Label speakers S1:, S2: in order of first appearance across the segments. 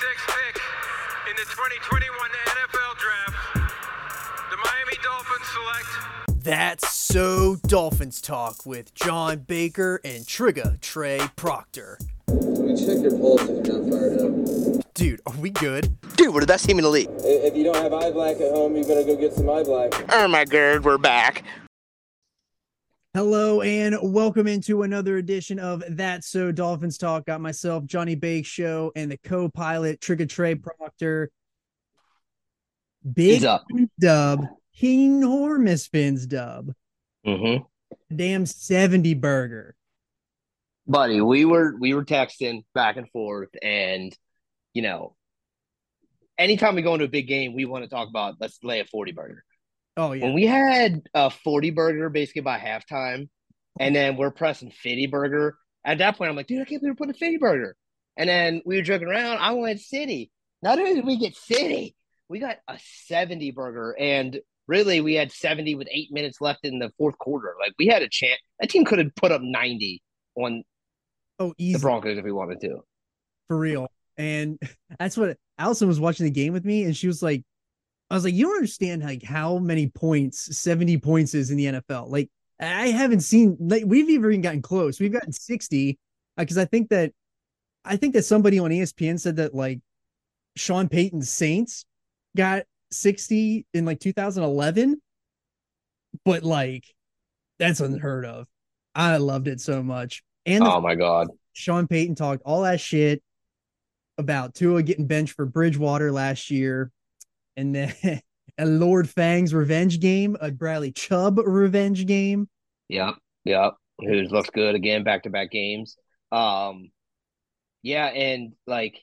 S1: pick in the 2021 NFL Draft, the Miami Dolphins select
S2: That's so Dolphins talk with John Baker and Trigga Trey Proctor.
S3: We check your pulse if you're not fired up.
S2: Dude, are we good?
S4: Dude, we're the best team in the league.
S3: If you don't have eye black at home, you better go get some eye black.
S4: Oh my god, we're back.
S2: Hello and welcome into another edition of That's So Dolphins Talk. Got myself, Johnny Bake Show, and the co-pilot Trigga Trey Proctor. Big dub, enormous fins dub,
S4: Mm-hmm.
S2: damn 70 burger.
S4: Buddy, we were we were texting back and forth, and you know, anytime we go into a big game, we want to talk about let's lay a forty burger.
S2: Oh yeah.
S4: When we had a forty burger basically by halftime, and then we're pressing fifty burger. At that point, I'm like, dude, I can't believe we're putting a fifty burger. And then we were joking around. I wanted city. Not only did we get city, we got a seventy burger, and really, we had seventy with eight minutes left in the fourth quarter. Like we had a chance. That team could have put up ninety on
S2: oh, easy.
S4: the Broncos if we wanted to.
S2: for real. And that's what Allison was watching the game with me, and she was like, I was like, you don't understand like how many points 70 points is in the NFL. Like, I haven't seen like we've even gotten close. We've gotten 60. Uh, because I think that I think that somebody on ESPN said that like Sean Payton's Saints got 60 in like 2011. But like that's unheard of. I loved it so much. And
S4: Oh my god.
S2: Sean Payton talked all that shit about Tua getting benched for Bridgewater last year, and then a Lord Fang's revenge game, a Bradley Chubb revenge game.
S4: Yep, yep. Who looks good again, back to back games. Um, yeah, and like,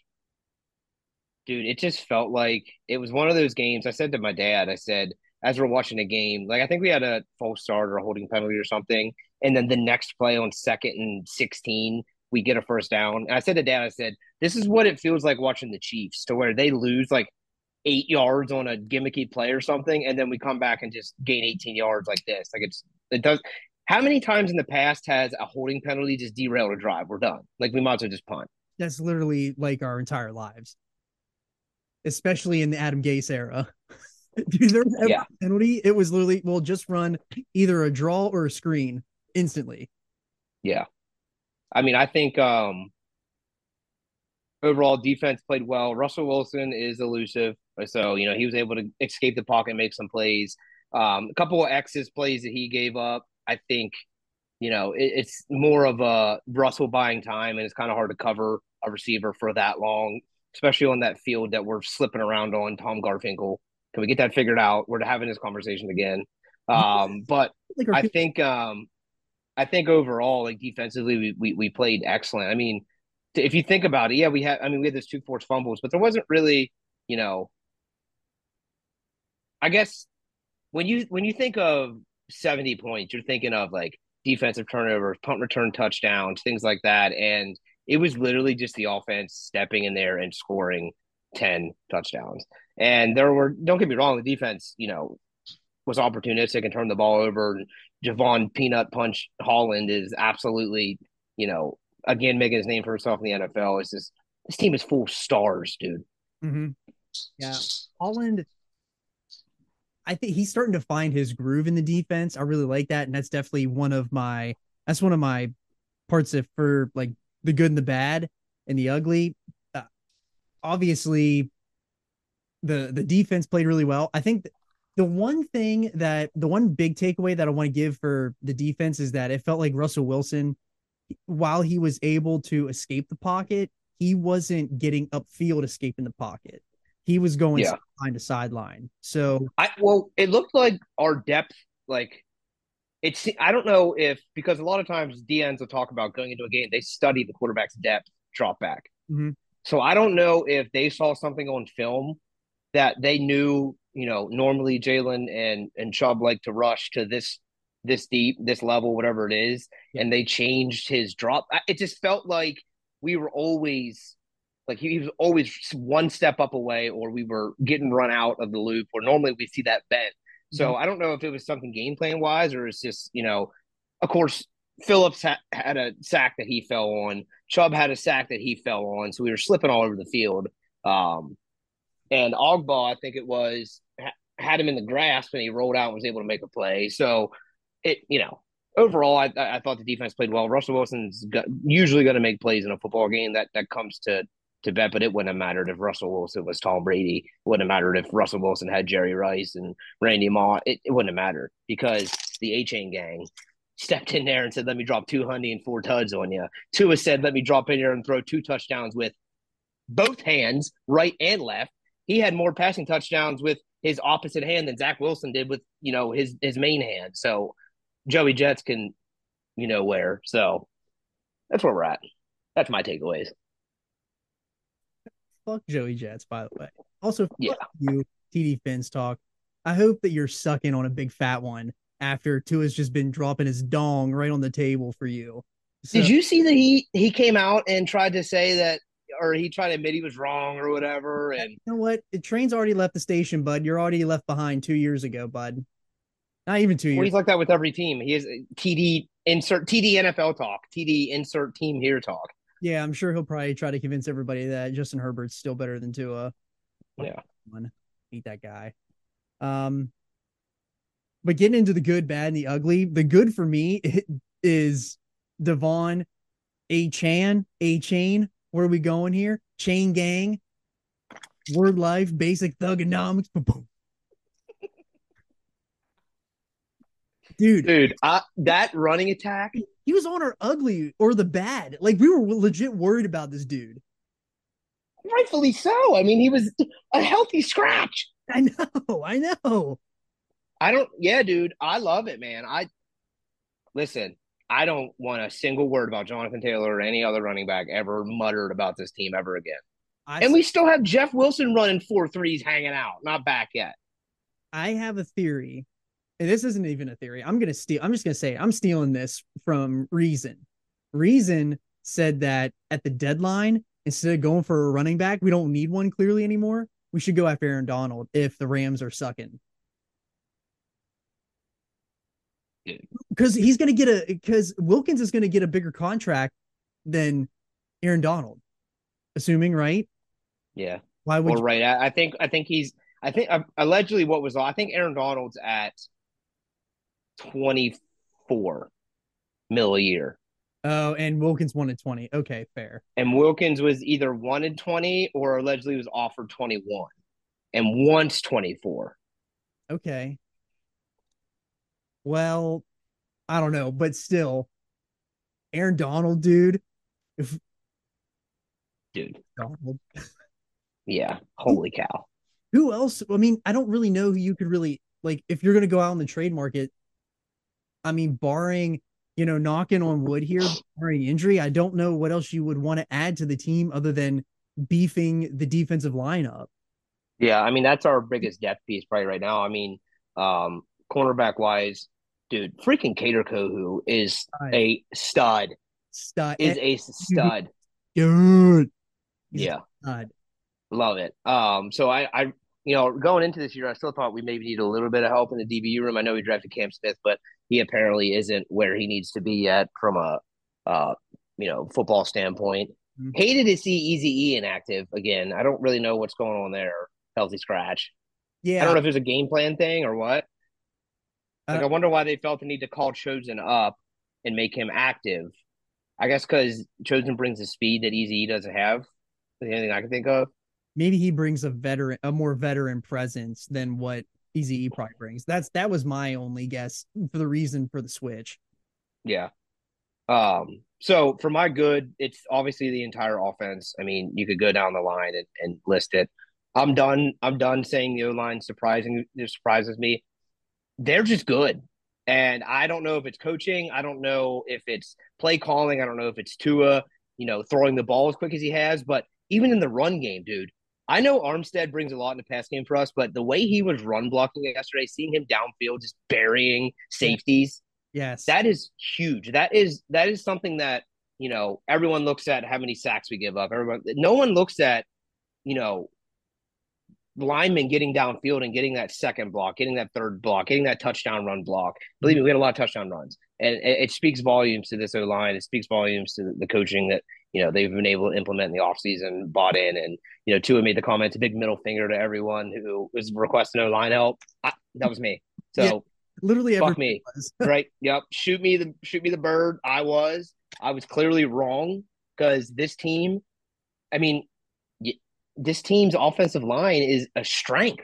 S4: dude, it just felt like it was one of those games. I said to my dad, I said, as we're watching the game, like I think we had a false start or a holding penalty or something, and then the next play on second and sixteen, we get a first down. And I said to dad, I said, this is what it feels like watching the Chiefs, to where they lose like eight yards on a gimmicky play or something, and then we come back and just gain 18 yards like this. Like it's it does. How many times in the past has a holding penalty just derailed a drive? We're done. Like we might as well just punt.
S2: That's literally like our entire lives, especially in the Adam Gase era. Dude, there was
S4: Yeah.
S2: penalty. It was literally well, just run either a draw or a screen instantly.
S4: Yeah. I mean, I think um overall defense played well. Russell Wilson is elusive. So, you know, he was able to escape the pocket, make some plays. Um, a couple of X's plays that he gave up. I think, you know, it, it's more of a Russell buying time, and it's kind of hard to cover a receiver for that long, especially on that field that we're slipping around on. Tom Garfinkel, can we get that figured out? We're having this conversation again. Um, but I think um I think overall, like defensively, we we, we played excellent. I mean, if you think about it, yeah, we had I mean we had those two forced fumbles, but there wasn't really, you know, I guess when you when you think of 70 points, you're thinking of like defensive turnovers, punt return touchdowns, things like that. And it was literally just the offense stepping in there and scoring 10 touchdowns. And there were, don't get me wrong, the defense, you know, was opportunistic and turned the ball over. Jevon Peanut Punch Holland is absolutely, you know, again making his name for himself in the NFL. It's just this team is full stars, dude.
S2: Mhm. Yeah, Holland. I think he's starting to find his groove in the defense. I really like that, and that's definitely one of my that's one of my parts of for like the good and the bad and the ugly. Uh, obviously, the the defense played really well. I think the one thing that the one big takeaway that I want to give for the defense is that it felt like Russell Wilson, while he was able to escape the pocket, he wasn't getting upfield escaping the pocket. He was going
S4: Yeah.
S2: sideline to sideline. So
S4: I well, it looked like our depth, like it's. I don't know if because a lot of times DNs will talk about going into a game, they study the quarterback's depth drop back.
S2: Mhm.
S4: So I don't know if they saw something on film that they knew. You know, normally Jaelan and and Chubb like to rush to this this deep, this level, whatever it is, and they changed his drop. It just felt like we were always like he, he was always one step up away, or we were getting run out of the loop, or normally we see that bent. So I don't know if it was something game plan wise, or it's just you know, of course Phillips ha- had a sack that he fell on. Chubb had a sack that he fell on, so we were slipping all over the field. Um, and Ogbah, I think it was, ha- had him in the grasp and he rolled out and was able to make a play. So it, you know, overall, I, I thought the defense played well. Russell Wilson's got, usually going to make plays in a football game. That that comes to to bet, but it wouldn't have mattered if Russell Wilson was Tom Brady. It wouldn't have mattered if Russell Wilson had Jerry Rice and Randy Moss. It, it wouldn't have mattered because the Achane gang stepped in there and said, "Let me drop two hundred and four tuds on you." Tua said, "Let me drop in here and throw two touchdowns with both hands, right and left." He had more passing touchdowns with his opposite hand than Zach Wilson did with you know his his main hand. So Joey Jets can, you know, where. So that's where we're at. That's my takeaways.
S2: Fuck Joey Jets, by the way. Also, fuck
S4: Yeah.
S2: you, TD Fins talk. I hope that you're sucking on a big fat one after Tua's just been dropping his dong right on the table for you. So-
S4: Did you see that he he came out and tried to say that, or he tried to admit he was wrong or whatever? And
S2: You know what? The train's already left the station, bud. You're already left behind two years ago, bud. Not even two
S4: well,
S2: years.
S4: he's like that with every team. He is TD insert TD NFL talk, TD insert team here talk.
S2: Yeah, I'm sure he'll probably try to convince everybody that Justin Herbert's still better than Tua.
S4: Yeah.
S2: Beat that guy. Um, but getting into the good, bad, and the ugly. The good for me is Devon, A Chan, Achane. Where are we going here? Chain Gang, Word Life, Basic Thugonomics. Dude,
S4: Dude, I, that running attack,
S2: he was on our ugly or the bad. Like we were legit worried about this dude.
S4: rightfully so. I mean, he was a healthy scratch.
S2: I know, I know.
S4: I don't. Yeah, dude, I love it, man. I listen. I don't want a single word about Jonathan Taylor or any other running back ever muttered about this team ever again.
S2: I,
S4: And we still have Jeff Wilson running four threes, hanging out, not back yet.
S2: I have a theory, and this isn't even a theory. I'm gonna steal. I'm just gonna say I'm stealing this from Reason. Reason said that at the deadline, instead of going for a running back, we don't need one clearly anymore. We should go after Aaron Donald if the Rams are sucking. Because he's gonna get a because Wilkins is gonna get a bigger contract than Aaron Donald, assuming right.
S4: Yeah.
S2: Why would
S4: Well,
S2: you-
S4: right. I, I think. I think he's. I think uh, allegedly what was. I think Aaron Donald's at twenty four mil a year,
S2: Oh, and Wilkins wanted 20. Okay, fair.
S4: and Wilkins was either wanted twenty or allegedly was offered twenty one, and wants twenty four.
S2: Okay. Well, I don't know, but still, Aaron Donald, dude. If
S4: Dude.
S2: Donald,
S4: Yeah. Holy cow.
S2: who else? I mean, I don't really know who you could really like if you're gonna go out on the trade market. I mean, barring you know, knocking on wood here, barring injury, I don't know what else you would want to add to the team other than beefing the defensive lineup.
S4: Yeah, I mean that's our biggest depth piece probably right now. I mean, um, cornerback wise, dude, freaking Kader Kohou is
S2: Stud.
S4: a stud.
S2: Stud,
S4: Is a stud.
S2: dude. He's a
S4: Yeah,
S2: stud.
S4: love it. Um, so I, I, you know, going into this year, I still thought we maybe need a little bit of help in the DBU room. I know we drafted Cam Smith, but he apparently isn't where he needs to be yet from a, uh, you know, football standpoint.
S2: Mhm.
S4: Hated to see Easy E inactive again. I don't really know what's going on there. Healthy scratch.
S2: Yeah,
S4: I don't know if it's a game plan thing or what. Like,
S2: Uh,
S4: I wonder why they felt the need to call Chosen up and make him active. I guess because Chosen brings the speed that Easy doesn't have. Is anything I can think of?
S2: Maybe he brings a veteran, a more veteran presence than what Easy probably brings. That's that was my only guess for the reason for the switch.
S4: Yeah. Um. So for my good, it's obviously the entire offense. I mean, you could go down the line and, and list it. I'm done. I'm done saying the O line surprising it surprises me. They're just good. And I don't know if it's coaching. I don't know if it's play calling. I don't know if it's Tua, you know, throwing the ball as quick as he has. But even in the run game, dude, I know Armstead brings a lot in the pass game for us, but the way he was run blocking yesterday, seeing him downfield just burying safeties,
S2: Yes,
S4: that is huge. That is that is something that you know everyone looks at how many sacks we give up. Everyone, no one looks at you know linemen getting downfield and getting that second block, getting that third block, getting that touchdown run block. Believe me, we had a lot of touchdown runs, and it, it speaks volumes to this O line. It speaks volumes to the coaching that you know they've been able to implement in the offseason, bought in, and you know Tua made the comment, a big middle finger to everyone who was requesting no line help. I, that was me. So
S2: Yeah, Literally
S4: fuck me, right? Yep. Shoot me the shoot me the bird. I was I was clearly wrong because this team, I mean, this team's offensive line is a strength.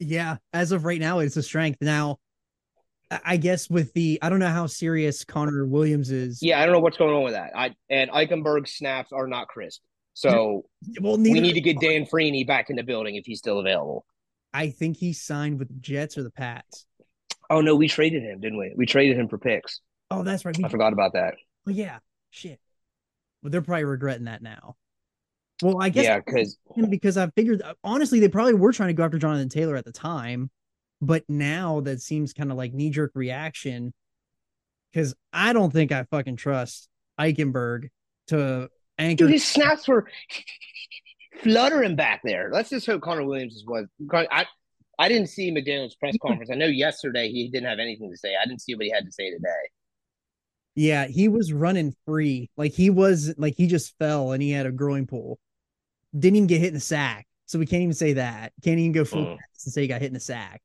S2: Yeah, as of right now, it's a strength. Now, I guess with the I don't know how serious Connor Williams is.
S4: Yeah, I don't know what's going on with that. I and Eichenberg's snaps are not crisp. So
S2: Well,
S4: we need to get Dan Feeney back in the building if he's still available.
S2: I think he signed with the Jets or the Pats.
S4: Oh no, we traded him, didn't we? We traded him for picks.
S2: Oh, that's right. We,
S4: I forgot about that.
S2: oh, yeah. Shit. Well, they're probably regretting that now. Well, I guess
S4: Yeah, because
S2: because I figured uh, honestly they probably were trying to go after Jonathan Taylor at the time, but now that seems kind of like knee jerk reaction because I don't think I fucking trust Eichenberg to anchor.
S4: dude, his snaps were fluttering back there. Let's just hope Connor Williams is was. I I didn't see McDaniel's press conference. I know yesterday he didn't have anything to say. I didn't see what he had to say today.
S2: Yeah, he was running free. Like he was like he just fell and he had a growing pull. Didn't even get hit in the sack. So we can't even say that. Can't even go full
S4: Mm.
S2: and say he got hit in the sack.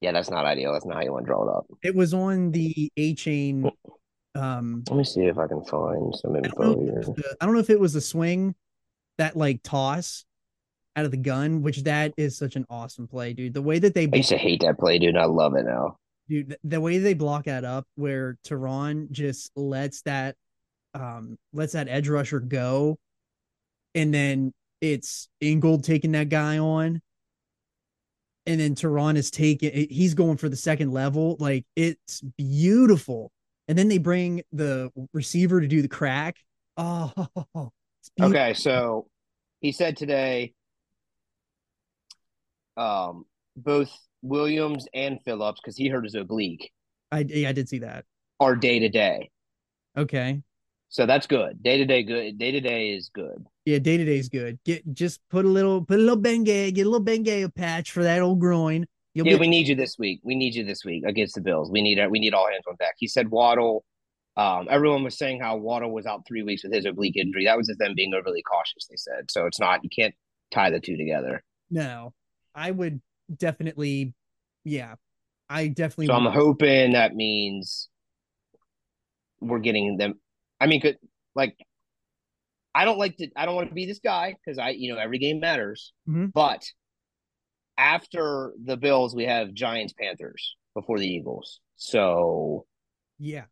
S4: Yeah, that's not ideal. That's not how you want to draw it up.
S2: It was on the Achane. Um
S4: Let me see if I can find some
S2: I
S4: info
S2: know
S4: here.
S2: the- I don't know if it was a swing, that like toss out of the gun, which that is such an awesome play, dude. The way that they
S4: I used to hate that play, dude. I love it now.
S2: dude, th- the way they block that up, where Terron just lets that um lets that edge rusher go, and then it's Ingold taking that guy on, and then Terron is taking he's going for the second level. Like it's beautiful. And then they bring the receiver to do the crack. Oh.
S4: Okay, so he said today, um, both Williams and Phillips, because he hurt his oblique,
S2: I yeah, I did see that.
S4: are day to day.
S2: Okay.
S4: So that's good. Day to day, good. Day to day is good.
S2: Yeah, day to day is good. Get just put a little put a little Bengay, get a little Bengay patch for that old groin. You'll
S4: Yeah,
S2: be
S4: we need you this week. We need you this week against the Bills. We need it. we need all hands on deck. He said Waddle. Um, everyone was saying how Waddle was out three weeks with his oblique injury. That was just them being overly cautious. They said so. It's not. You can't tie the two together.
S2: no. I would definitely, yeah, I definitely.
S4: So I'm hoping that means we're getting them. I mean, could like I don't like to. I don't want to be this guy because I, you know, every game matters.
S2: Mhm.
S4: But after the Bills, we have Giants, Panthers before the Eagles. So
S2: yeah,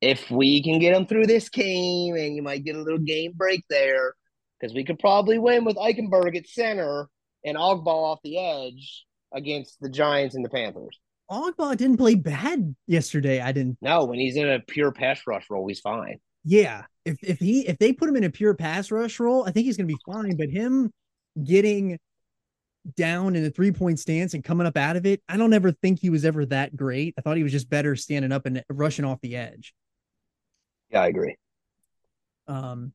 S4: if we can get them through this game, and you might get a little game break there, because we could probably win with Eichenberg at center and Ogbah off the edge against the Giants and the Panthers.
S2: Ogbah didn't play bad yesterday. I didn't.
S4: No, when he's in a pure pass rush role, he's fine.
S2: Yeah, if if he if they put him in a pure pass rush role, I think he's gonna be fine. But him getting down in a three point stance and coming up out of it, I don't ever think he was ever that great. I thought he was just better standing up and rushing off the edge.
S4: Yeah, I agree.
S2: Um,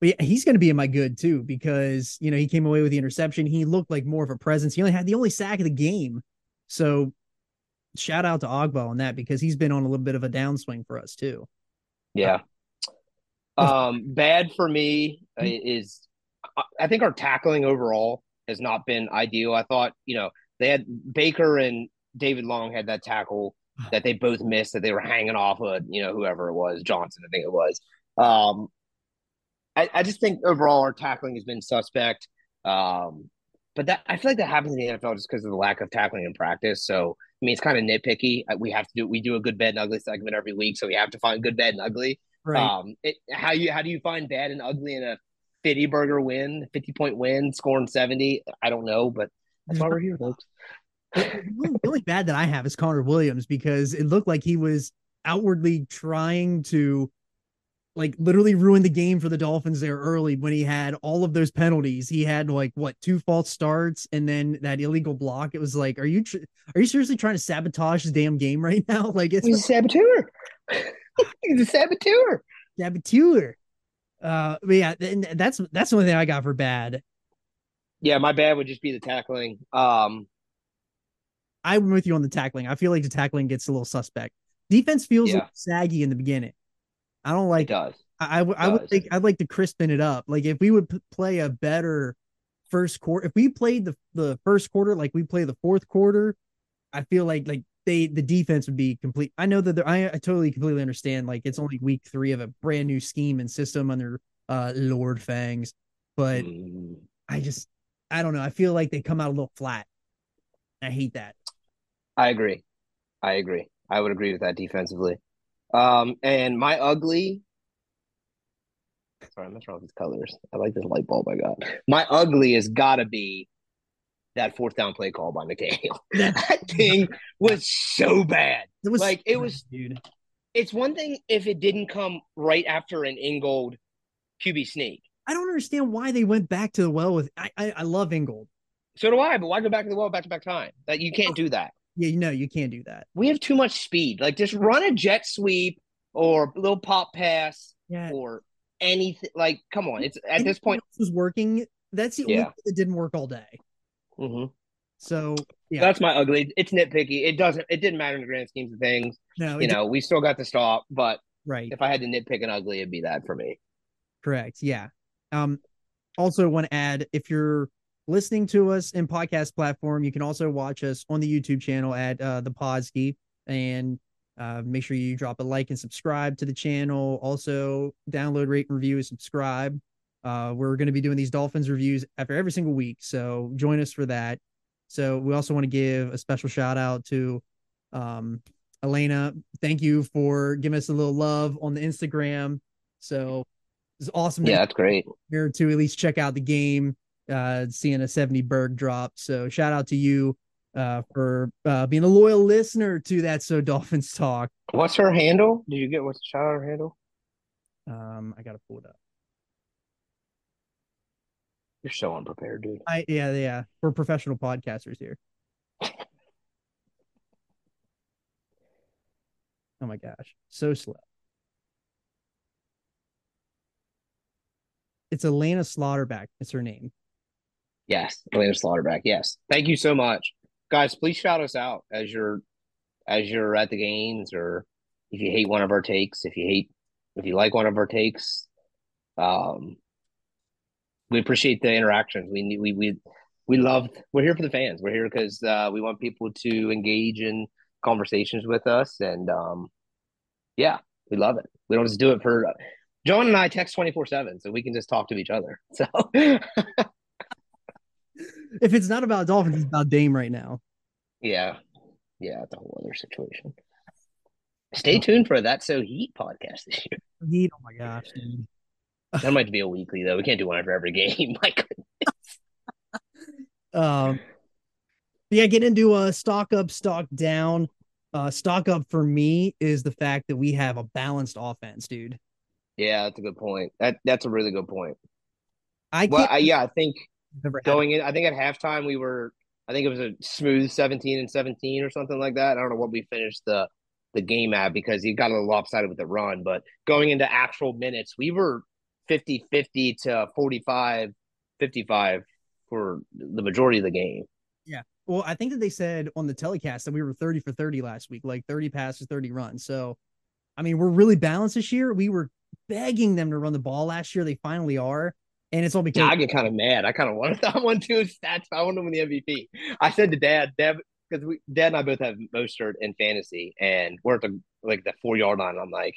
S2: but yeah, he's going to be in my good too because you know he came away with the interception. He looked like more of a presence. He only had the only sack of the game, so shout out to Ogbah on that because he's been on a little bit of a downswing for us too.
S4: Yeah. Um, bad for me uh, is I- I think our tackling overall has not been ideal. I thought, you know, they had Baker and David Long had that tackle that they both missed that they were hanging off of, you know, whoever it was, Johnson, I think it was. Um, I, I just think overall our tackling has been suspect. Um, but that I feel like that happens in the NFL just because of the lack of tackling in practice. So I mean, it's kind of nitpicky. Uh, We have to do we do a good, bad, and ugly segment every week, so we have to find good, bad, and ugly.
S2: Right.
S4: Um, it, how you how do you find bad and ugly in a fifty burger win, fifty point win, scoring seventy? I don't know, but that's why we're here, folks.
S2: the only- the bad that I have is Connor Williams because it looked like he was outwardly trying to like literally ruin the game for the Dolphins there early when he had all of those penalties. He had like what two false starts and then that illegal block. It was like, are you tr- are you seriously trying to sabotage the damn game right now? Like it's
S4: He's a saboteur. He's a saboteur.
S2: saboteur. Uh, but yeah, and that's that's the only thing I got for bad.
S4: Yeah, my bad would just be the tackling. Um,
S2: I'm with you on the tackling. I feel like the tackling gets a little suspect. Defense feels
S4: Yeah.
S2: little saggy in the beginning. I don't
S4: it
S2: like
S4: does.
S2: I, I would I would
S4: does.
S2: think I'd like to crispen it up. Like if we would p- play a better first quarter, if we played the the first quarter like we play the fourth quarter, I feel like like they the defense would be complete. I know that I, I totally completely understand. Like it's only week three of a brand new scheme and system under uh Lord Fangs, but
S4: Mm,
S2: I just I don't know. I feel like they come out a little flat. I hate that.
S4: I agree. I agree. I would agree with that defensively. Um, and my ugly. Sorry, I'm not wrong with these colors. I like this light bulb I got. My ugly has got to be that fourth down play call by McDaniel. that thing was so bad.
S2: It was
S4: Like, it was-
S2: dude.
S4: It's one thing if it didn't come right after an Ingold QB sneak.
S2: I don't understand why they went back to the well with. I I, I love Ingold.
S4: So do I, but why go back to the well back to back time? That you can't do that.
S2: Yeah, you know you can't do that.
S4: We have too much speed. Like just run a jet sweep or a little pop pass
S2: Yeah,
S4: or anything. Like, come on. It's at this point.
S2: was working. That's the only
S4: Yeah.
S2: thing that didn't work all day.
S4: Mhm.
S2: So yeah,
S4: That's my ugly. It's nitpicky. It doesn't. It didn't matter in the grand schemes of things.
S2: no,
S4: You know, we still got the stop. But
S2: right,
S4: if I had to nitpick an ugly, it'd be that for me.
S2: correct, yeah. Um, also want to add if you're listening to us in podcast platform, you can also watch us on the YouTube channel at uh, the Podski, and uh, make sure you drop a like and subscribe to the channel. Also, download, rate, and review, and subscribe. Uh, we're going to be doing these Dolphins reviews after every single week, so join us for that. So we also want to give a special shout out to um, Elena. Thank you for giving us a little love on the Instagram. So it's awesome
S4: Yeah, that's great.
S2: here to at least check out the game, uh, seeing a 70 Berg drop. So shout out to you uh, for uh, being a loyal listener to that So Dolphins talk.
S4: What's her handle? Did you get what's the shout out her handle?
S2: Um, I gotta pull it up.
S4: You're so unprepared, dude.
S2: I yeah yeah we're professional podcasters here. Oh my gosh, so slow. It's Elena Slaughterback. It's her name.
S4: Yes, Elena Slaughterback. Yes, thank you so much, guys. Please shout us out as you're as you're at the games, or if you hate one of our takes, if you hate if you like one of our takes. Um, we appreciate the interactions. We we we we love. We're here for the fans. We're here because uh, we want people to engage in conversations with us, and um, yeah, we love it. We don't just do it for. John and I text twenty four seven, so we can just talk to each other. So.
S2: If it's not about Dolphins, it's about Dame right now.
S4: Yeah. Yeah, it's a whole other situation. Stay tuned for that So Heat podcast this year.
S2: Heat, oh my gosh, dude.
S4: That might be a weekly though. We can't do one for every game. Like
S2: Um, yeah, get into a stock up, stock down. Uh, stock up for me is the fact that we have a balanced offense, dude.
S4: Yeah, that's a good point. That that's a really good point.
S2: I
S4: Well, I, yeah, I think going in, I think at halftime we were, I think it was a smooth seventeen and seventeen or something like that. I don't know what we finished the the game at because he got a little lopsided with the run, but going into actual minutes, we were 50-50 to 45 55 for the majority of the game. Yeah.
S2: Well, I think that they said on the telecast that we were 30 for 30 last week, like 30 passes, 30 runs. So, I mean, we're really balanced this year. We were begging them to run the ball last year. They finally are. And it's all because
S4: Yeah, I get kind of mad. I kind of wanted that one too. Stats. I want to win the MVP. I said to Dad, Dad, because we Dad and I both have Mostert in fantasy, and we're at the like the four yard line. I'm like,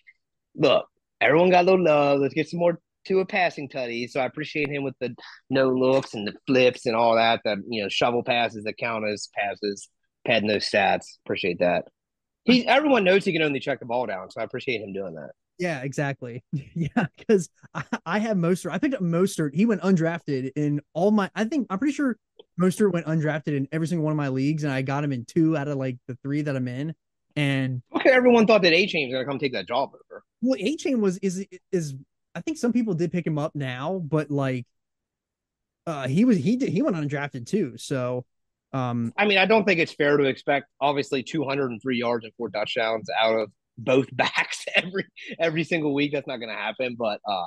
S4: look, everyone got a little love. Let's get some more to a passing tutty. So I appreciate him with the no looks and the flips and all that. The you know shovel passes that count as passes, padding those stats. Appreciate that. He's everyone knows he can only check the ball down, so I appreciate him doing that.
S2: Yeah, exactly. yeah, because I, I have Mostert. I picked up Mostert. He went undrafted in all my. I think I'm pretty sure Mostert went undrafted in every single one of my leagues, and I got him in two out of like the three that I'm in. And
S4: Okay, everyone thought that Achane was gonna come take that job over.
S2: well, Achane was is is I think some people did pick him up now, but like, uh, he was he did he went undrafted too. So, um,
S4: I mean, I don't think it's fair to expect obviously 203 yards and four touchdowns out of both backs every every single week. That's not going to happen. But uh,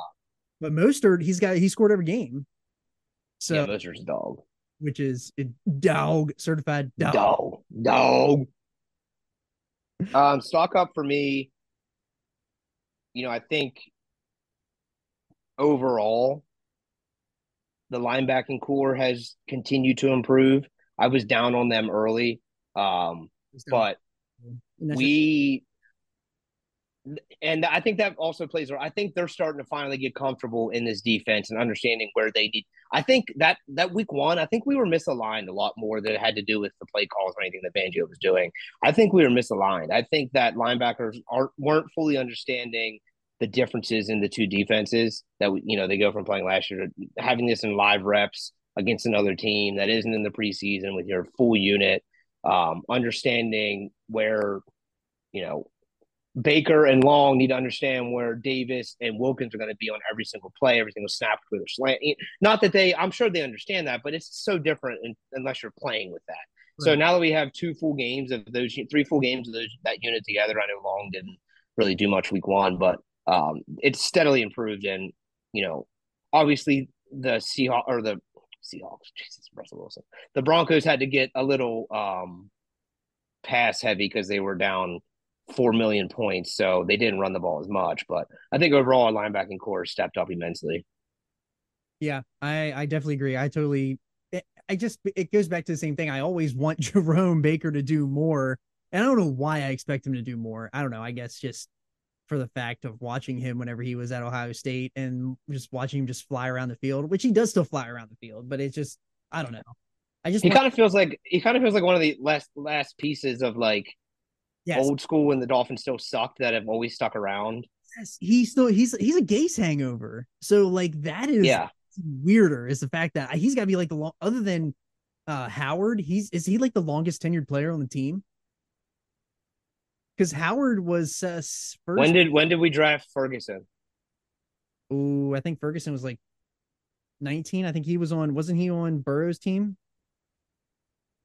S2: but Mostert he's got he scored every game. So
S4: yeah, Mostert's a dog,
S2: which is a dog certified dog.
S4: dog, dog. Um, stock up for me. You know, I think overall, the linebacking core has continued to improve. I was down on them early, um, but we and I think that also plays. I think they're starting to finally get comfortable in this defense and understanding where they need. I think that that week one, I think we were misaligned a lot more than it had to do with the play calls or anything that Banjo was doing. I think we were misaligned. I think that linebackers aren't weren't fully understanding the differences in the two defenses that we, you know they go from playing last year to having this in live reps against another team that isn't in the preseason with your full unit. Um, understanding where you know Baker and Long need to understand where Davis and Wilkins are going to be on every single play, every single snap with their slant. Not that they, I'm sure they understand that, but it's so different in, unless you're playing with that. So now that we have two full games of those, three full games of those that unit together, I know Long didn't really do much week one, but um, it's steadily improved. And you know, obviously the Seahawks or the Seahawks, Jesus, Russell Wilson, the Broncos had to get a little um, pass heavy because they were down four million points, so they didn't run the ball as much. But I think overall, our linebacking core stepped up immensely.
S2: Yeah, I I definitely agree. I totally. It, I just it goes back to the same thing. I always want Jerome Baker to do more, and I don't know why I expect him to do more. I don't know. I guess just for the fact of watching him whenever he was at Ohio State and just watching him just fly around the field, which he does still fly around the field, but it's just I don't know. I just
S4: He
S2: want-
S4: kind of feels like he kind of feels like one of the last last pieces of like
S2: yes,
S4: old school when the Dolphins still sucked that have always stuck around.
S2: yes, he's still he's he's a Gase hangover. So like that is
S4: Yeah,
S2: weirder is the fact that he's got to be like the long other than uh Howard, he's is he like the longest tenured player on the team? Because Howard was uh, first.
S4: when did when did we draft Ferguson?
S2: Ooh, I think Ferguson was like nineteen. I think he was on. Wasn't he on Burrow's team?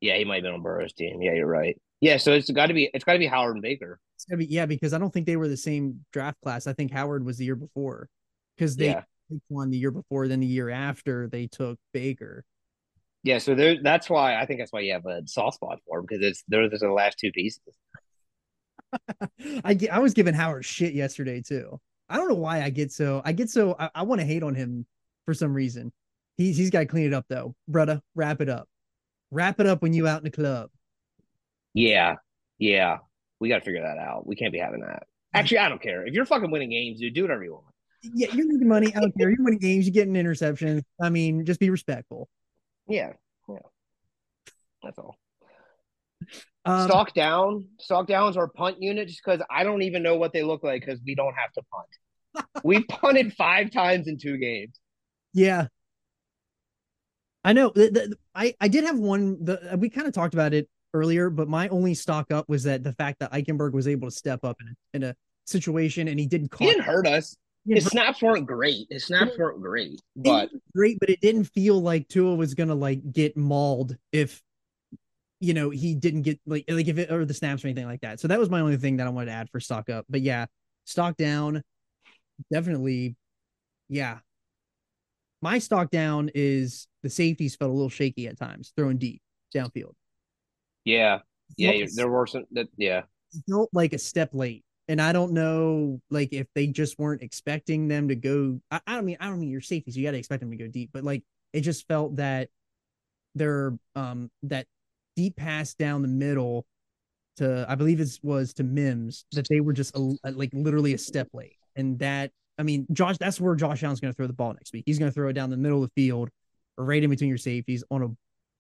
S4: Yeah, he might have been on Burrow's team. Yeah, you're right. Yeah, so it's got to be it's got to be Howard and Baker.
S2: It's gotta be yeah, because I don't think they were the same draft class. I think Howard was the year before, because they
S4: Yeah,
S2: picked one the year before. Then the year after they took Baker.
S4: yeah. So there, that's why I think that's why you have a soft spot for him because it's those are the last two pieces.
S2: I get, I was giving Howard shit yesterday too. I don't know why I get so I get so I, I want to hate on him for some reason. He's he's got to clean it up though, brother. Wrap it up, wrap it up when you out in the club.
S4: Yeah, yeah. We got to figure that out. We can't be having that. Actually, I don't care. If you're fucking winning games, dude, do whatever you want.
S2: Yeah, you're making money out there. You're winning games. You're getting interceptions. I mean, just be respectful.
S4: Yeah, yeah. That's all.
S2: Um,
S4: stock down. Stock down's our punt unit just because I don't even know what they look like because we don't have to punt. we punted five times in two games.
S2: Yeah. I know. The, the, I I did have one. The we kind of talked about it earlier, but my only stock up was that the fact that Eichenberg was able to step up in a, in a situation and he didn't
S4: He didn't hurt us. His snaps weren't great. His snaps weren't great, but
S2: great, but it didn't feel like Tua was gonna like get mauled if you know he didn't get like like if it or the snaps or anything like that. So that was my only thing that I wanted to add for stock up. But yeah, stock down, definitely, yeah. My stock down is the safeties felt a little shaky at times, throwing deep downfield.
S4: yeah, yeah.
S2: Felt-
S4: There were some that yeah.
S2: felt like a step late. And I don't know, like if they just weren't expecting them to go. I, I don't mean I don't mean your safeties. You got to expect them to go deep, but like it just felt that their um that deep pass down the middle to I believe it was to Mims that they were just a, a- like literally a step late, and that I mean Josh that's where Josh Allen's going to throw the ball next week. He's going to throw it down the middle of the field, right in between your safeties on a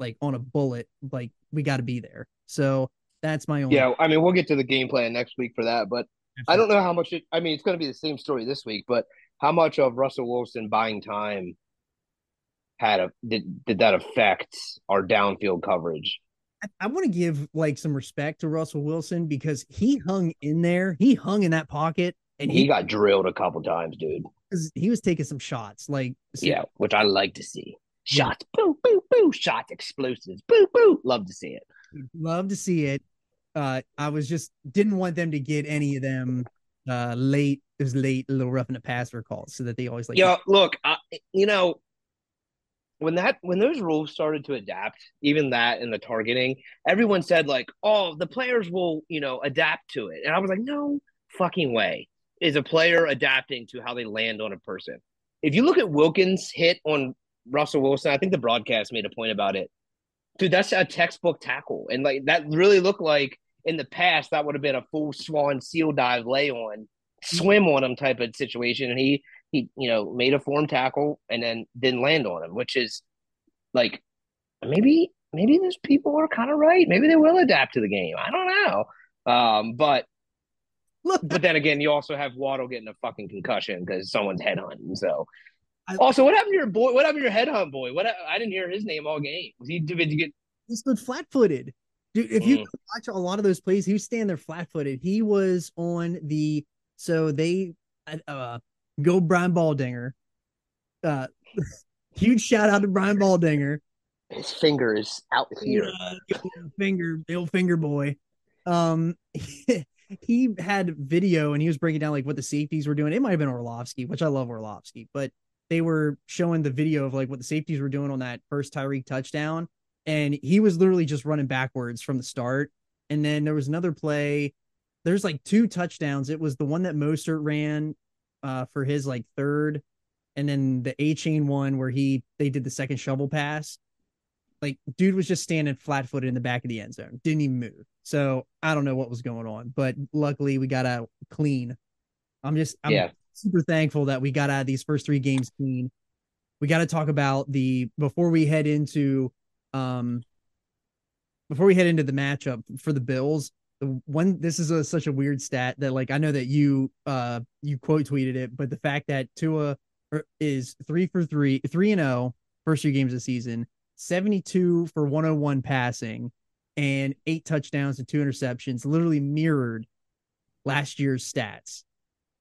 S2: like on a bullet. Like we got to be there. So that's my only.
S4: Yeah, I mean, we'll get to the game plan next week for that, but I don't know how much it. I mean, it's going to be the same story this week, but how much of Russell Wilson buying time had a did did that affect our downfield coverage?
S2: I, want to give like some respect to Russell Wilson because he hung in there. He hung in that pocket and
S4: He
S2: he
S4: got drilled a couple times, dude.
S2: he was taking some shots. Like so-
S4: Yeah, which I like to see. Shots, boo, boo, boo. Shots, explosives, boo, boo. Love to see it.
S2: love to see it. Uh I was just didn't want them to get any of them uh late. It was late, a little rough in the passer calls, so that they always like
S4: Yeah, look, I, you know, when that when those rules started to adapt, even that and the targeting, everyone said like, "Oh, the players will, you know, adapt to it," and I was like, "No fucking way." Is a player adapting to how they land on a person? if you look at Wilkins' hit on Russell Wilson, I think the broadcast made a point about it. Dude, that's a textbook tackle, and like that really looked like in the past that would have been a full swan seal dive lay on, swim on him type of situation, and he he you know made a form tackle and then didn't land on him, which is like maybe maybe those people are kind of right. Maybe they will adapt to the game. I don't know. Um, but
S2: Look,
S4: but then again, you also have Waddle getting a fucking concussion because someone's headhunting. So
S2: I-
S4: also, what happened to your boy? What happened to your headhunt boy? What I didn't hear his name all game. Was he did he get?
S2: he stood flat footed. Dude, if you
S4: Mm.
S2: watch a lot of those plays, he was standing there flat footed. He was on the so they uh go Brian Baldinger. Uh huge shout out to Brian Baldinger.
S4: His finger is out here.
S2: Uh, the finger, the old finger boy. Um he had video and he was breaking down like what the safeties were doing. It might have been Orlovsky, which I love Orlovsky, but they were showing the video of like what the safeties were doing on that first Tyreek touchdown. And he was literally just running backwards from the start. And then there was another play. There's like two touchdowns. It was the one that Mostert ran uh, for his like third, and then the Achane one where he they did the second shovel pass. Like dude was just standing flat footed in the back of the end zone, didn't even move. So I don't know what was going on, but luckily we got out clean. I'm just I'm
S4: Yeah.
S2: super thankful that we got out of these first three games clean. We got to talk about the before we head into um before we head into the matchup for the Bills. The one this is a, such a weird stat that like I know that you uh you quote tweeted it, but the fact that Tua er- is three for three, three and oh first three games of the season, 72 for 101 passing, and eight touchdowns and two interceptions, literally mirrored last year's stats.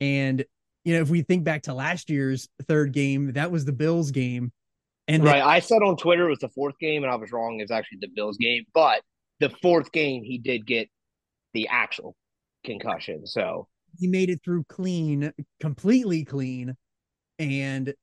S2: And you know, if we think back to last year's third game, that was the Bills game. And
S4: Right. I said on Twitter it was the fourth game, and I was wrong. It's actually the Bills game, but the fourth game he did get the actual concussion. So
S2: he made it through clean, completely clean. And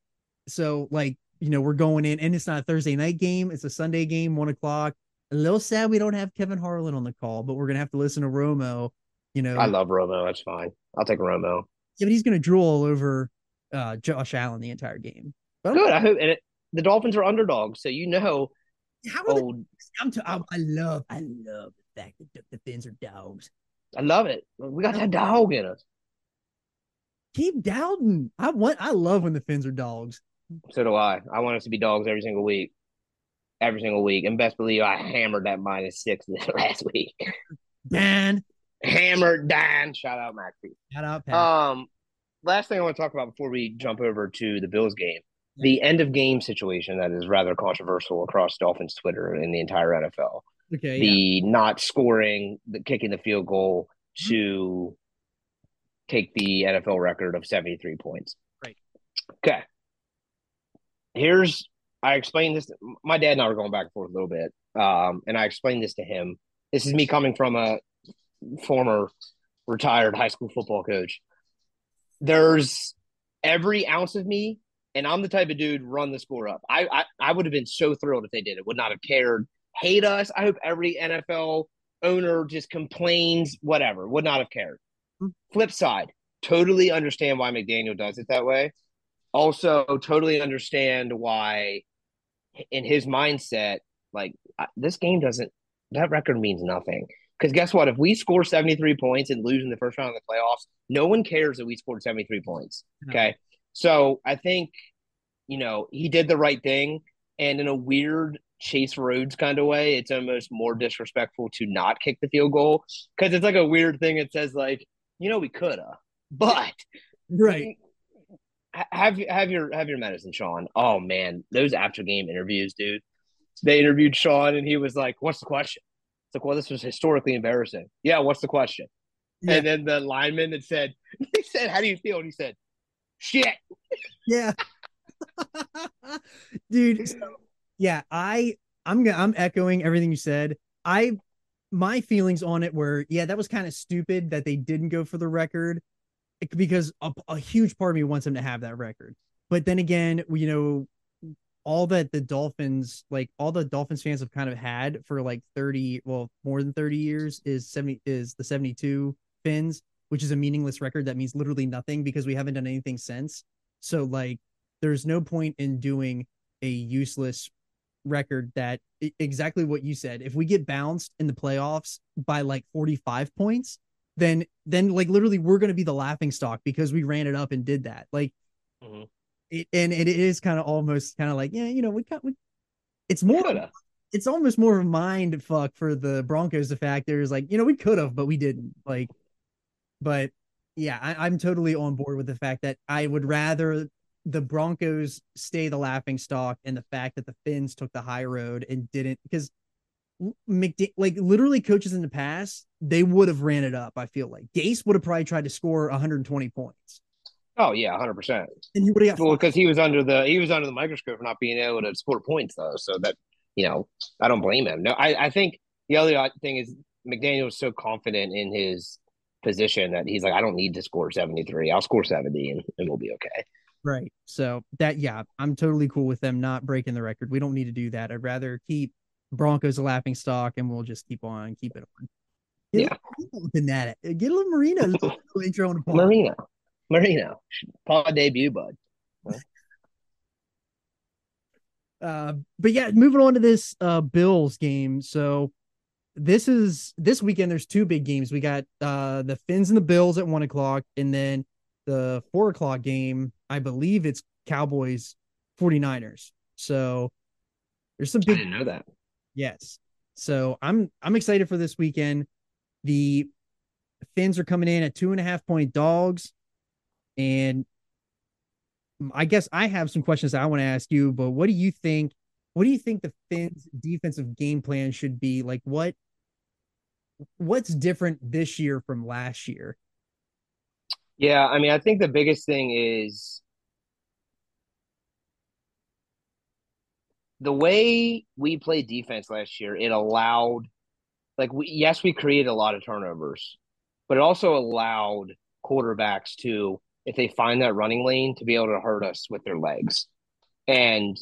S2: so, like, you know, we're going in, and it's not a Thursday night game, it's a Sunday game, one o'clock. A little sad we don't have Kevin Harlan on the call, but we're gonna have to listen to Romo. You know,
S4: I love Romo. That's fine. I'll take Romo.
S2: yeah, but he's gonna drool over uh Josh Allen the entire game. But
S4: Good. I hope. And it, the Dolphins are underdogs, so you know.
S2: how they?
S4: Oh,
S2: I'm t- I, I love, I love fact that the, Fins are dogs.
S4: I love it. We got that dog in us.
S2: Keep doubting. I want, I love when the Fins are dogs.
S4: So do I. I want us to be dogs every single week. Every single week. And best believe I hammered that minus six this last week.
S2: Dan,
S4: Hammered Dan. Shout out Maxie.
S2: shout out Pat.
S4: Um last thing I want to talk about before we jump over to the Bills game. The end of game situation that is rather controversial across Dolphins Twitter and the entire NFL.
S2: Okay, yeah.
S4: the not scoring, the kicking the field goal
S2: Mm-hmm.
S4: to take the NFL record of 73 points.
S2: Right.
S4: Okay. Here's I explained this. My dad and I were going back and forth a little bit, um, and I explained this to him. This is me coming from a former retired high school football coach. There's every ounce of me, and I'm the type of dude run the score up. I I, I would have been so thrilled if they did it. Would not have cared. Hate us. I hope every NFL owner just complains. Whatever. Would not have cared. Flip side, totally understand why McDaniel does it that way. Also, totally understand why, in his mindset, like this game doesn't. That record means nothing. Because guess what? If we score 73 points and lose in the first round of the playoffs, no one cares that we scored 73 points.
S2: No.
S4: Okay. So I think, you know, he did the right thing. And in a weird Chase Rhodes kind of way, it's almost more disrespectful to not kick the field goal. Because it's like a weird thing. It says, like, you know, we could have. But
S2: right.
S4: Mm, ha- have have your have your medicine, Sean. Oh man, those after game interviews, dude. They interviewed Sean and he was like, What's the question? It's like, well, this was historically embarrassing. Yeah, what's the question?
S2: Yeah.
S4: And then the lineman that said, he said, How do you feel? And he said, Shit.
S2: Yeah. Dude, so, yeah, I I'm I'm echoing everything you said. I my feelings on it were, yeah, that was kind of stupid that they didn't go for the record eh, because a, a huge part of me wants them to have that record. But then again, you know, all that the Dolphins, like all the Dolphins fans have kind of had for like 30, well, more than 30 years is 70 is the 72 Fins, which is a meaningless record that means literally nothing because we haven't done anything since. So like there's no point in doing a useless record that exactly what you said. If we get bounced in the playoffs by like 45 points, then then like literally we're going to be the laughing stock because we ran it up and did that. Like mm-hmm. it, and it is kind of almost kind of like, yeah, you know, we got we it's more it's almost more of a mind fuck for the Broncos. The fact there's like, you know, we could have, but we didn't. Like, but yeah, I, I'm totally on board with the fact that I would rather the Broncos stay the laughing stock and the fact that the Fins took the high road and didn't because McD- like literally coaches in the past they would have ran it up. I feel like Gase would have probably tried to score 120 points.
S4: Oh yeah, 100. percent
S2: And he would have
S4: well because he was under the he was under the microscope for not being able to score points though. So that you know I don't blame him. No, I I think the other thing is McDaniel was so confident in his position that he's like I don't need to score 73. I'll score 70 and, and we'll be okay.
S2: Right. So that yeah, I'm totally cool with them not breaking the record. We don't need to do that. I'd rather keep Broncos a laughing stock and we'll just keep on keep it on.
S4: Get yeah.
S2: Looking at it. Get a little Marino intro on the
S4: pod. Marino. Marino. Pod debut, bud.
S2: uh but yeah, moving on to this uh Bills game. So this is this weekend there's two big games. We got uh the Fins and the Bills at one o'clock, and then the four o'clock game, I believe it's Cowboys 49ers. So there's some big
S4: I didn't know that.
S2: Yes. So I'm I'm excited for this weekend. The Fins are coming in at two and a half point dogs. And I guess I have some questions I want to ask you, but what do you think? What do you think the Fins defensive game plan should be? Like what what's different this year from last year?
S4: Yeah, I mean, I think the biggest thing is the way we played defense last year. It allowed, like, we, yes, we created a lot of turnovers, but it also allowed quarterbacks to, if they find that running lane, to be able to hurt us with their legs. And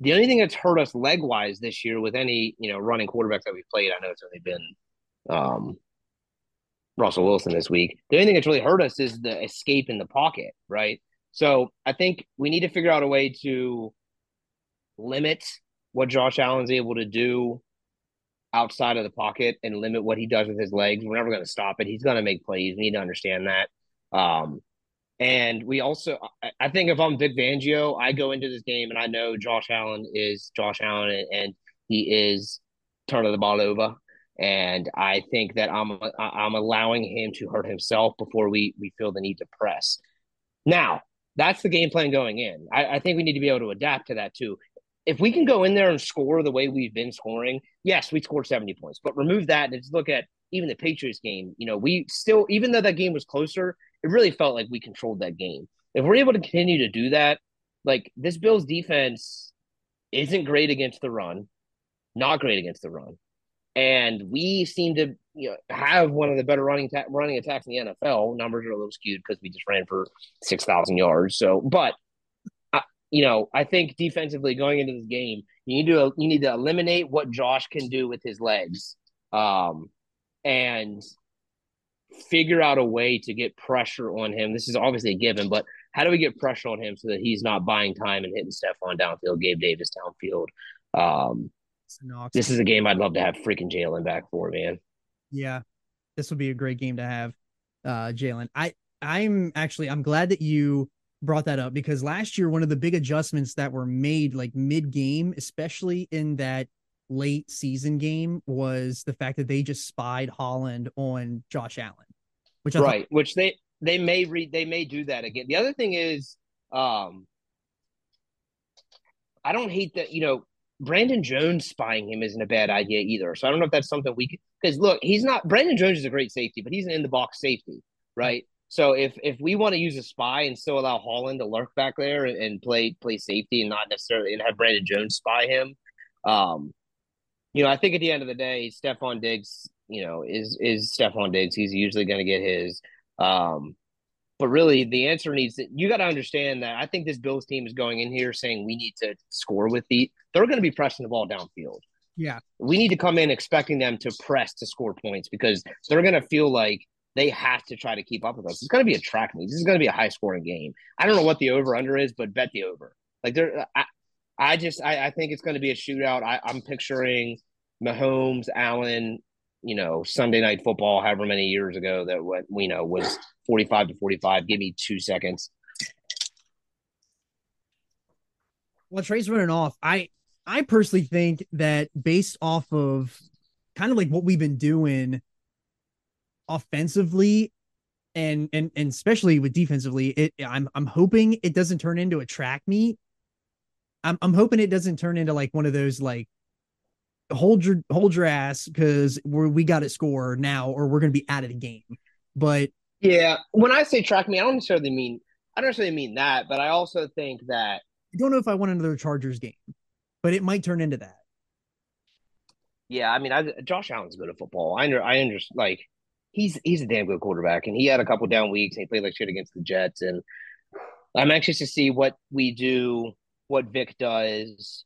S4: the only thing that's hurt us leg wise this year with any you know running quarterbacks that we've played, I know it's only been um, Russell Wilson this week. The only thing that's really hurt us is the escape in the pocket, right? So I think we need to figure out a way to limit what Josh Allen's able to do outside of the pocket and limit what he does with his legs. We're never going to stop it. He's going to make plays. We need to understand that. Um, and we also, I think if I'm Vic Fangio, I go into this game and I know Josh Allen is Josh Allen and he is turning the ball over and I think that I'm I'm allowing him to hurt himself before we we feel the need to press. Now that's the game plan going in. I, I think we need to be able to adapt to that too. If we can go in there and score the way we've been scoring, yes, we scored 70 points, but remove that and just look at even the Patriots game. You know, we still, even though that game was closer, it really felt like we controlled that game. If we're able to continue to do that, like this Bills defense isn't great against the run, not great against the run and we seem to you know, have one of the better running ta- running attacks in the NFL. Numbers are a little skewed because we just ran for six thousand yards. So, but uh, you know, I think defensively going into this game, you need to you need to eliminate what Josh can do with his legs, um, and figure out a way to get pressure on him. This is obviously a given, but how do we get pressure on him so that he's not buying time and hitting Stefon downfield, Gabe Davis downfield? Um, this is a game I'd love to have freaking Jaelan back for, man.
S2: Yeah, this would be a great game to have, uh, Jaelan. I I'm actually I'm glad that you brought that up because last year one of the big adjustments that were made like mid game, especially in that late season game, was the fact that they just spied Holland on Josh Allen,
S4: which I right, thought- which they they may read they may do that again. The other thing is, um, I don't hate that you know Brandon Jones spying him isn't a bad idea either. So I don't know if that's something we because look, he's not Brandon Jones is a great safety, but he's an in the box safety, right? So if if we want to use a spy and still allow Holland to lurk back there and, and play play safety and not necessarily and have Brandon Jones spy him, um, you know, I think at the end of the day, Stefon Diggs, you know, is is Stefon Diggs. He's usually going to get his. Um, but really, the answer needs to, you got to understand that I think this Bills team is going in here saying we need to score with the, they're going to be pressing the ball downfield.
S2: Yeah.
S4: We need to come in expecting them to press to score points because they're going to feel like they have to try to keep up with us. It's going to be a track meet. This is going to be a high scoring game. I don't know what the over under is, but bet the over. Like there, I, I just I, I think it's going to be a shootout. I, I'm picturing Mahomes, Allen, you know, Sunday night football, however many years ago that what we know was 45 to 45. Give me two seconds.
S2: Well, Trey's running off. I I personally think that based off of kind of like what we've been doing offensively and and and especially with defensively, it I'm I'm hoping it doesn't turn into a track meet. I'm I'm hoping it doesn't turn into like one of those like hold your hold your ass because we're we got to score now or we're gonna be out of the game. But
S4: Yeah, when I say track me, I don't necessarily mean I don't necessarily mean that, but I also think that
S2: I don't know if I want another Chargers game, but it might turn into that.
S4: yeah, I mean, I, Josh Allen's good at football. I under, I understand like he's he's a damn good quarterback, and he had a couple down weeks, and he played like shit against the Jets, and I'm anxious to see what we do, what Vic does,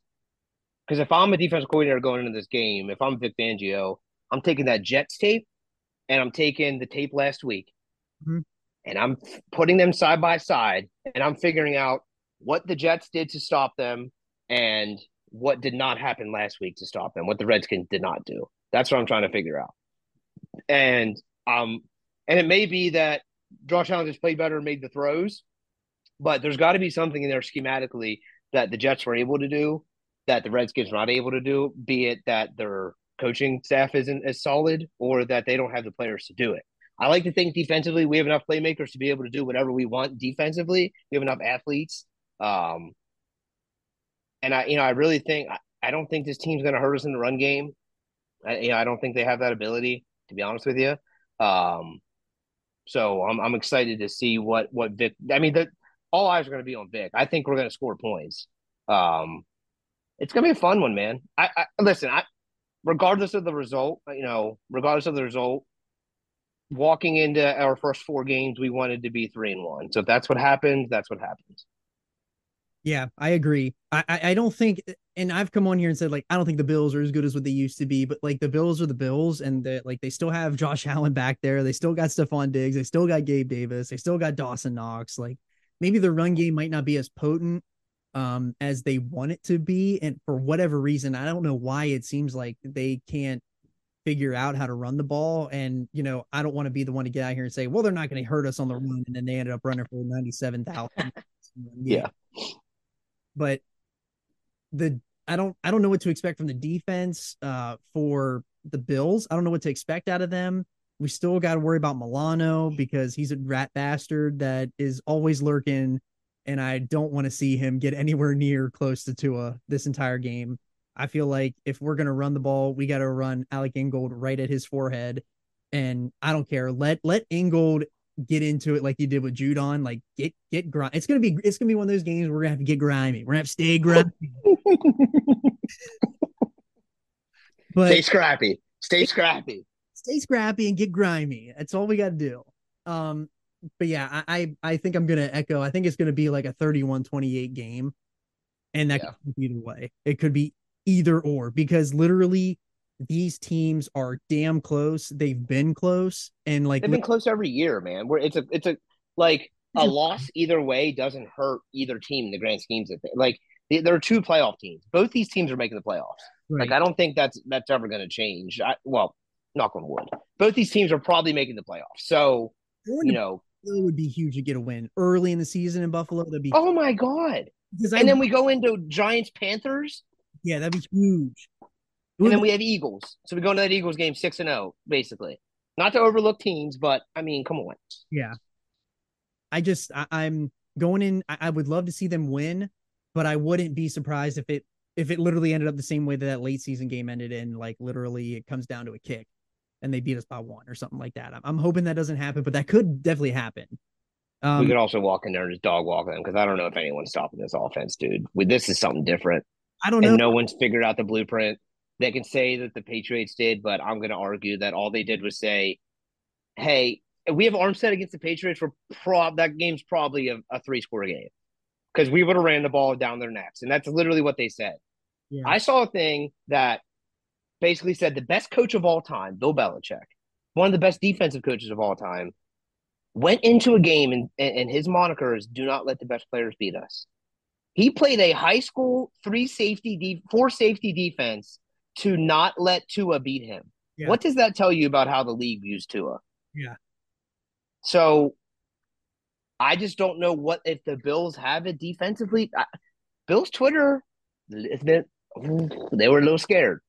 S4: because if I'm a defensive coordinator going into this game, if I'm Vic Fangio, I'm taking that Jets tape, and I'm taking the tape last week,
S2: Mhm.
S4: and I'm putting them side by side, and I'm figuring out what the Jets did to stop them, and what did not happen last week to stop them, what the Redskins did not do. That's what I'm trying to figure out. And um, and it may be that Josh Allen just played better and made the throws, but there's got to be something in there schematically that the Jets were able to do that the Redskins were not able to do, be it that their coaching staff isn't as solid or that they don't have the players to do it. I like to think defensively we have enough playmakers to be able to do whatever we want defensively. We have enough athletes. Um, and I, you know, I really think I, I don't think this team's going to hurt us in the run game. I, you know, I don't think they have that ability, to be honest with you. Um, so I'm I'm excited to see what what Vic. I mean, the all eyes are going to be on Vic. I think we're going to score points. Um, it's to be a fun one, man. I, I listen. I regardless of the result, you know, regardless of the result, walking into our first four games, we wanted to be three and one. So if that's what happens, that's what happens.
S2: Yeah, I agree. I, I don't think, and I've come on here and said like I don't think the Bills are as good as what they used to be, but like the Bills are the Bills, and the, like they still have Josh Allen back there. They still got Stefon Diggs. They still got Gabe Davis. They still got Dawson Knox. Like maybe the run game might not be as potent um as they want it to be, and for whatever reason, I don't know why it seems like they can't figure out how to run the ball. And you know, I don't want to be the one to get out here and say, well, they're not going to hurt us on the run, and then they ended up running for ninety seven thousand.
S4: Yeah.
S2: but the I don't I don't know what to expect from the defense uh for the Bills. I don't know what to expect out of them. We still got to worry about Milano because he's a rat bastard that is always lurking and I don't want to see him get anywhere near close to Tua this entire game. I feel like if we're going to run the ball, we got to run Alec Ingold right at his forehead and I don't care. Let let Ingold get into it like you did with Judon. Like get get grind. It's gonna be it's gonna be one of those games where we're gonna have to get grimy. We're gonna have to stay grimy. but
S4: Stay scrappy. Stay scrappy.
S2: stay scrappy and get grimy. That's all we got to do. Um, but yeah, I, I think I'm gonna echo. I think it's gonna be like a 31-28 game, and that
S4: Yeah.
S2: could be either way. It could be either or because literally these teams are damn close. They've been close, and like
S4: They've been close every year, man. Where it's a it's a like a loss either way doesn't hurt either team in the grand schemes of things. Like there are two playoff teams. Both these teams are making the playoffs.
S2: right.
S4: Like I don't think that's that's ever going to change. I, well, knock on wood. Both these teams are probably making the playoffs. So you know,
S2: Buffalo would be huge to get a win early in the season in Buffalo. That'd be
S4: oh my god!
S2: because I,
S4: And then we go into Giants Panthers,
S2: yeah, that'd be huge.
S4: And then we have Eagles. So we go into that Eagles game six and zero, basically. Not to overlook teams, but I mean, come on.
S2: Yeah. I just I, I'm going in. I, I would love to see them win, but I wouldn't be surprised if it if it literally ended up the same way that that late season game ended in. Like literally, it comes down to a kick, and they beat us by one or something like that. I'm, I'm hoping that doesn't happen, but that could definitely happen. Um,
S4: we could also walk in there and just dog walk them because I don't know if anyone's stopping this offense, dude. This is something different,
S2: I don't know.
S4: and no one's figured out the blueprint. They can say that the Patriots did, but I'm going to argue that all they did was say, "Hey, we have Armstead against the Patriots. We're prob that game's probably a, a three score game because we would have ran the ball down their necks, and that's literally what they said."
S2: Yeah.
S4: I saw a thing that basically said the best coach of all time, Bill Belichick, one of the best defensive coaches of all time, went into a game and, and his moniker is "Do not let the best players beat us." He played a high school three safety, de- four safety defense to not let Tua beat him.
S2: Yeah.
S4: What does that tell you about how the league views Tua?
S2: Yeah.
S4: So I just don't know what if the Bills have it defensively. I, Bills Twitter, it's been, they were a little scared.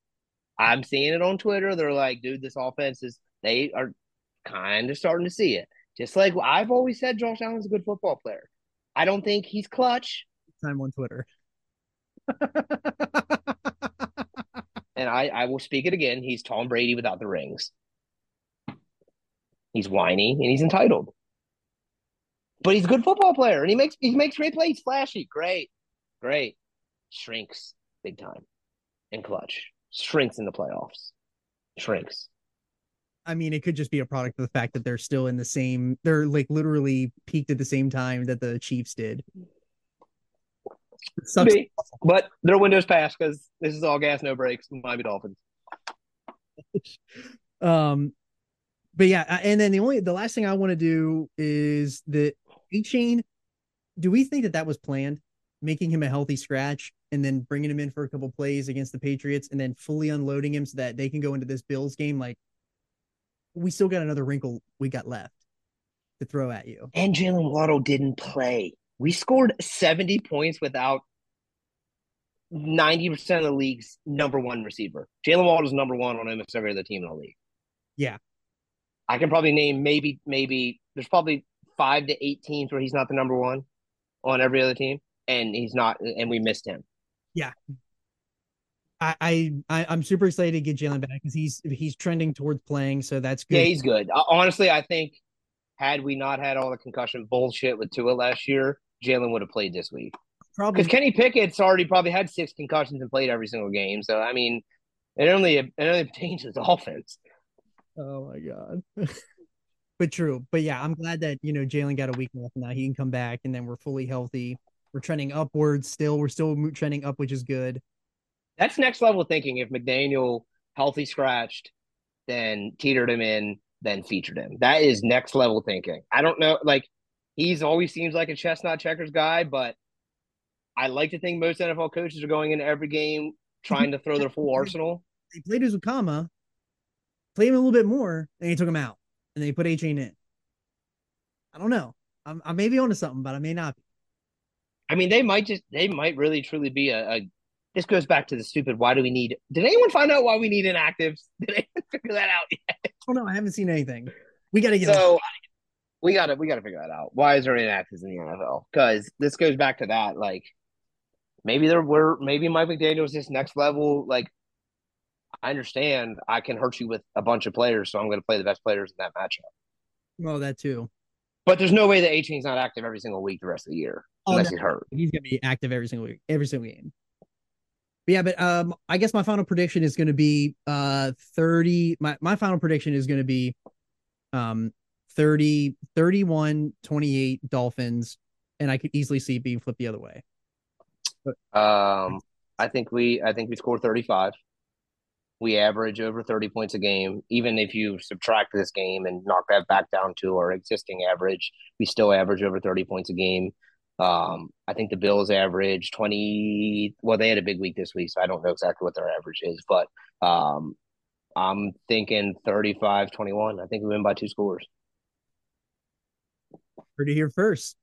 S4: I'm seeing it on Twitter. They're like, dude, this offense is they are kind of starting to see it. Just like I've always said, Josh Allen's a good football player. I don't think he's clutch,
S2: Time on Twitter.
S4: and I, I will speak it again. He's Tom Brady without the rings. He's whiny and he's entitled. But he's a good football player and he makes he makes great plays, flashy, great, great. Shrinks big time and clutch. Shrinks in the playoffs. Shrinks.
S2: I mean, it could just be a product of the fact that they're still in the same. They're like literally peaked at the same time that the Chiefs did.
S4: Be. But their windows passed because this is all gas, no brakes. Miami Dolphins.
S2: Um, but yeah, and then the only the last thing I want to do is the Achane. Do we think that that was planned, making him a healthy scratch and then bringing him in for a couple plays against the Patriots and then fully unloading him so that they can go into this Bills game like we still got another wrinkle we got left to throw at you.
S4: And Jaylen Waddle didn't play. We scored 70 points without 90% of the league's number one receiver. Jaylen Waddle's number one on almost every other team in the league.
S2: Yeah.
S4: I can probably name maybe, maybe there's probably five to eight teams where he's not the number one on every other team. And he's not, and we missed him.
S2: I, I, I I'm super excited to get Jaylen back because he's he's trending towards playing, so that's good.
S4: Yeah, he's good. Uh, honestly, I think had we not had all the concussion bullshit with Tua last year, Jaylen would have played this week.
S2: Probably
S4: Because Kenny Pickett's already probably had six concussions and played every single game. So I mean, it only it only changes the offense.
S2: Oh my god. but true. But yeah, I'm glad that you know Jalen got a week off now. He can come back, and then we're fully healthy. We're trending upwards still. We're still trending up, which is good.
S4: That's next level thinking. If McDaniel healthy scratched, then teetered him in, then featured him. That is next level thinking. I don't know. Like he's always seems like a chestnut checkers guy, but I like to think most NFL coaches are going into every game trying to throw their full arsenal.
S2: They played Uzukama, played him a little bit more, and he took him out, and they put Achane in. I don't know. I'm, I may be onto something, but I may not. Be.
S4: I mean, they might just they might really truly be a, a this goes back to the stupid why do we need did anyone find out why we need inactives? Did anyone figure that out yet?
S2: Oh, I don't. I haven't seen anything. We got to get.
S4: So we gotta we gotta figure that out. Why is there inactives in the NFL? Because this goes back to that. Like maybe there were maybe Mike McDaniel's this next level. Like I understand I can hurt you with a bunch of players, so I'm gonna play the best players in that matchup.
S2: well, that too.
S4: But there's no way that 18 is not active every single week the rest of the year
S2: Oh,
S4: unless
S2: no.
S4: he's hurt.
S2: He's gonna be active every single week, every single game. But yeah, but um, I guess my final prediction is going to be uh 30. My my final prediction is going to be um 30, 31, 28 Dolphins, and I could easily see it being flipped the other way.
S4: Um, I think we I think we score 35. We average over 30 points a game. Even if you subtract this game and knock that back down to our existing average, we still average over 30 points a game. Um, I think the Bills average 20. Well, they had a big week this week, so I don't know exactly what their average is, but um, I'm thinking 35 21. I think we win by two scores.
S2: Heard it here first.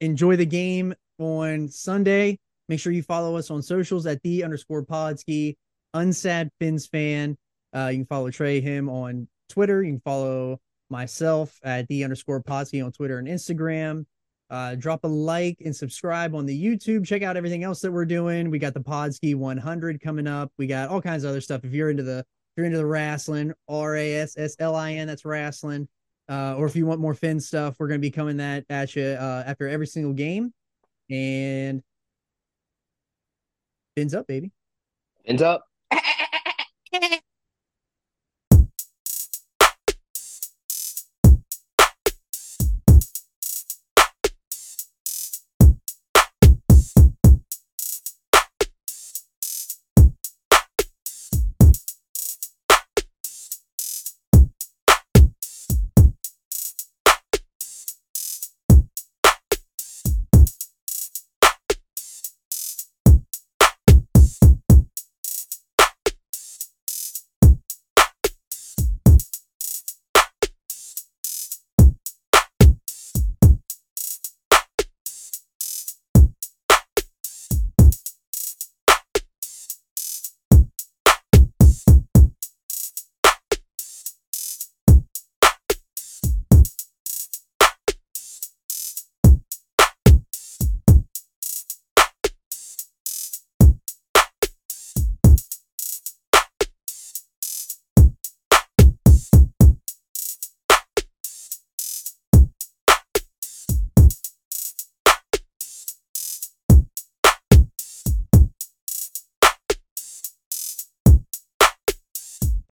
S2: Enjoy the game on Sunday. Make sure you follow us on socials at the underscore podski, unsad Fins fan. Uh, you can follow Trey him on Twitter. You can follow myself at the underscore podski on Twitter and Instagram. Uh, drop a like and subscribe on the YouTube. Check out everything else that we're doing. We got the Podski 100 coming up. We got all kinds of other stuff. If you're into the if you're into the wrestling, R A S S L I N, that's wrestling. Uh, or if you want more Finn stuff, we're going to be coming that at you uh, after every single game. And Fins up, baby.
S4: Ends up.